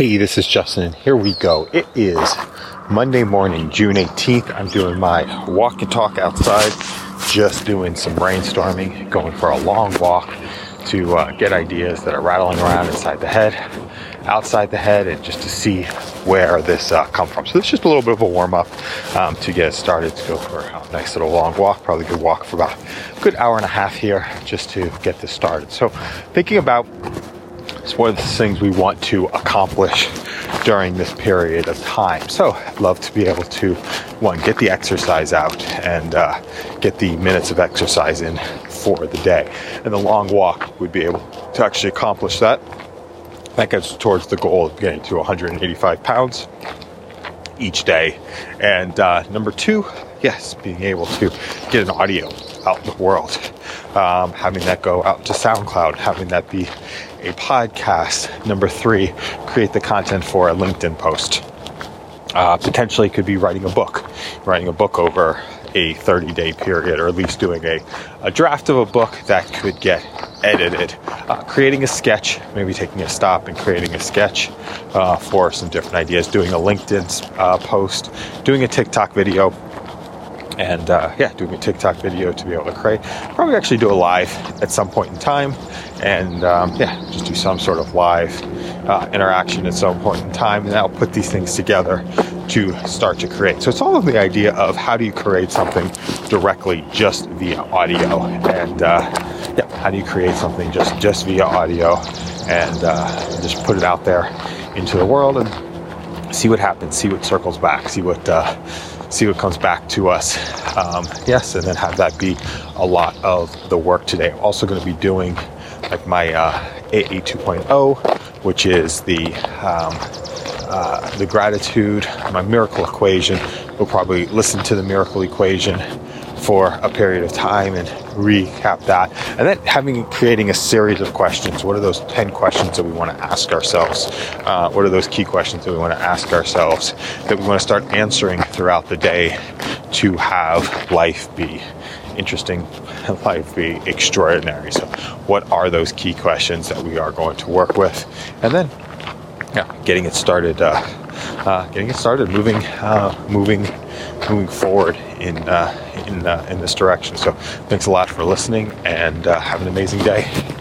Hey, this is Justin, and here we go. It is Monday morning, June 18th. I'm doing my walk and talk outside, just doing some brainstorming, going for a long walk to uh, get ideas that are rattling around inside the head, outside the head, and just to see where this uh, come from. So it's just a little bit of a warm up um, to get started to go for a nice little long walk. Probably good walk for about a good hour and a half here just to get this started. So thinking about it's one of the things we want to accomplish during this period of time. So I'd love to be able to, one, get the exercise out and uh, get the minutes of exercise in for the day. And the long walk would be able to actually accomplish that. That gets towards the goal of getting to 185 pounds each day. And uh, number two, yes, being able to get an audio out in the world, um, having that go out to SoundCloud, having that be a podcast. Number three, create the content for a LinkedIn post. Uh, potentially could be writing a book, writing a book over a 30 day period, or at least doing a, a draft of a book that could get edited. Uh, creating a sketch, maybe taking a stop and creating a sketch uh, for some different ideas, doing a LinkedIn uh, post, doing a TikTok video, and uh, yeah, doing a TikTok video to be able to create. Probably actually do a live at some point in time, and um, yeah, just do some sort of live uh, interaction at some point in time, and that'll put these things together to start to create. So it's all of the idea of how do you create something directly just via audio, and uh, yeah, how do you create something just just via audio, and uh, just put it out there into the world and see what happens, see what circles back, see what uh, see what comes back to us. Um, yes, and then have that be a lot of the work today. I'm also going to be doing like my uh, AA 2.0, which is the um, uh, the gratitude, my miracle equation. We'll probably listen to the miracle equation for a period of time and recap that. And then having creating a series of questions. What are those 10 questions that we want to ask ourselves? Uh, what are those key questions that we want to ask ourselves that we want to start answering throughout the day to have life be interesting life be extraordinary? So, what are those key questions that we are going to work with? And then, yeah, getting it started. Uh, uh, getting it started, moving, uh, moving, moving forward in uh, in uh, in this direction. So, thanks a lot for listening, and have an amazing day.